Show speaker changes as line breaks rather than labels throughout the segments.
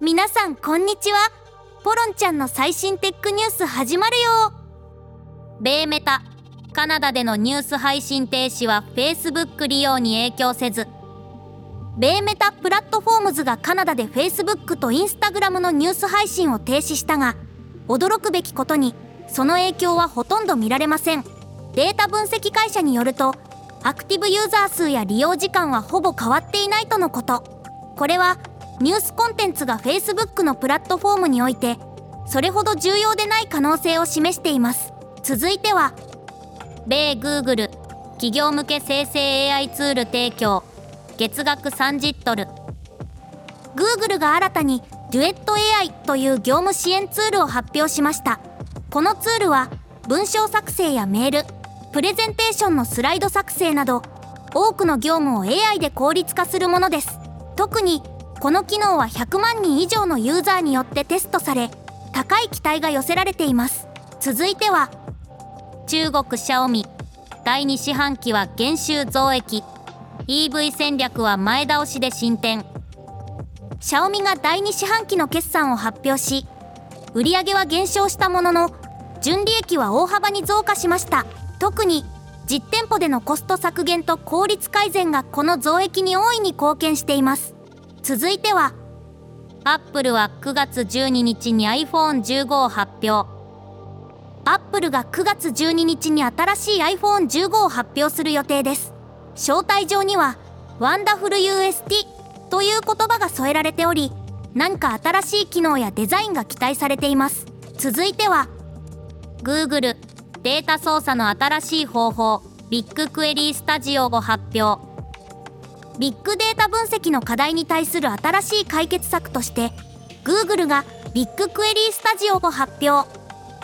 皆さんこんにちは。ポロンちゃんの最新テックニュース始まるよ。米メタカナダでのニュース配信停止は Facebook 利用に影響せず。米メタプラットフォームズがカナダで Facebook と Instagram のニュース配信を停止したが驚くべきことにその影響はほとんど見られません。データ分析会社によるとアクティブユーザー数や利用時間はほぼ変わっていないとのこと。これはニュースコンテンツが Facebook のプラットフォームにおいてそれほど重要でない可能性を示しています。続いては米 Google 企業向け生成 AI ツール提供月額30ドル。Google が新たに DuetAI という業務支援ツールを発表しました。このツールは文章作成やメールプレゼンテーションのスライド作成など多くの業務を AI で効率化するものです。特にこの機能は100万人以上のユーザーによってテストされ高い期待が寄せられています。続いては中国シャオミ。第2四半期は減収増益。EV 戦略は前倒しで進展。シャオミが第2四半期の決算を発表し売上は減少したものの純利益は大幅に増加しました。特に実店舗でのコスト削減と効率改善がこの増益に大いに貢献しています。続いてはアップルは9月12日に iPhone15 を発表。アップルが9月12日に新しい iPhone15 を発表する予定です。招待状にはワンダフル UST という言葉が添えられており何か新しい機能やデザインが期待されています。続いては Google データ操作の新しい方法ビッグクエリースタジオを発表。ビッグデータ分析の課題に対する新しい解決策として Google がビッグクエリースタジオを発表。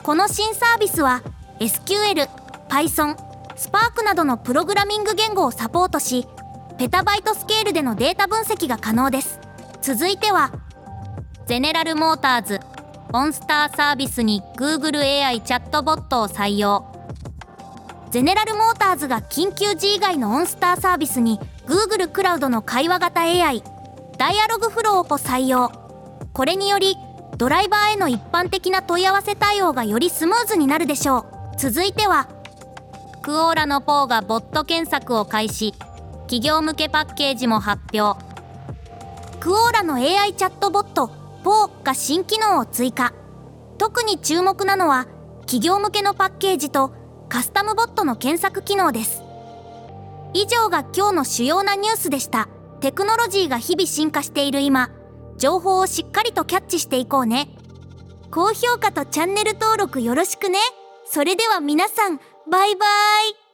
この新サービスは SQL、Python、Spark などのプログラミング言語をサポートしペタバイトスケールでのデータ分析が可能です。続いてはゼネラルモーターズオンスターサービスに Google AI チャットボットを採用。ゼネラルモーターズが緊急時以外のオンスターサービスに Google クラウドの会話型 AI ダイアログフローを採用。これによりドライバーへの一般的な問い合わせ対応がよりスムーズになるでしょう。続いてはクオーラのポーがボット検索を開始。企業向けパッケージも発表。クオーラの AI チャットボットポーが新機能を追加。特に注目なのは企業向けのパッケージとカスタムボットの検索機能です。以上が今日の主要なニュースでした。テクノロジーが日々進化している今情報をしっかりとキャッチしていこうね。高評価とチャンネル登録よろしくね。それでは皆さんバイバーイ。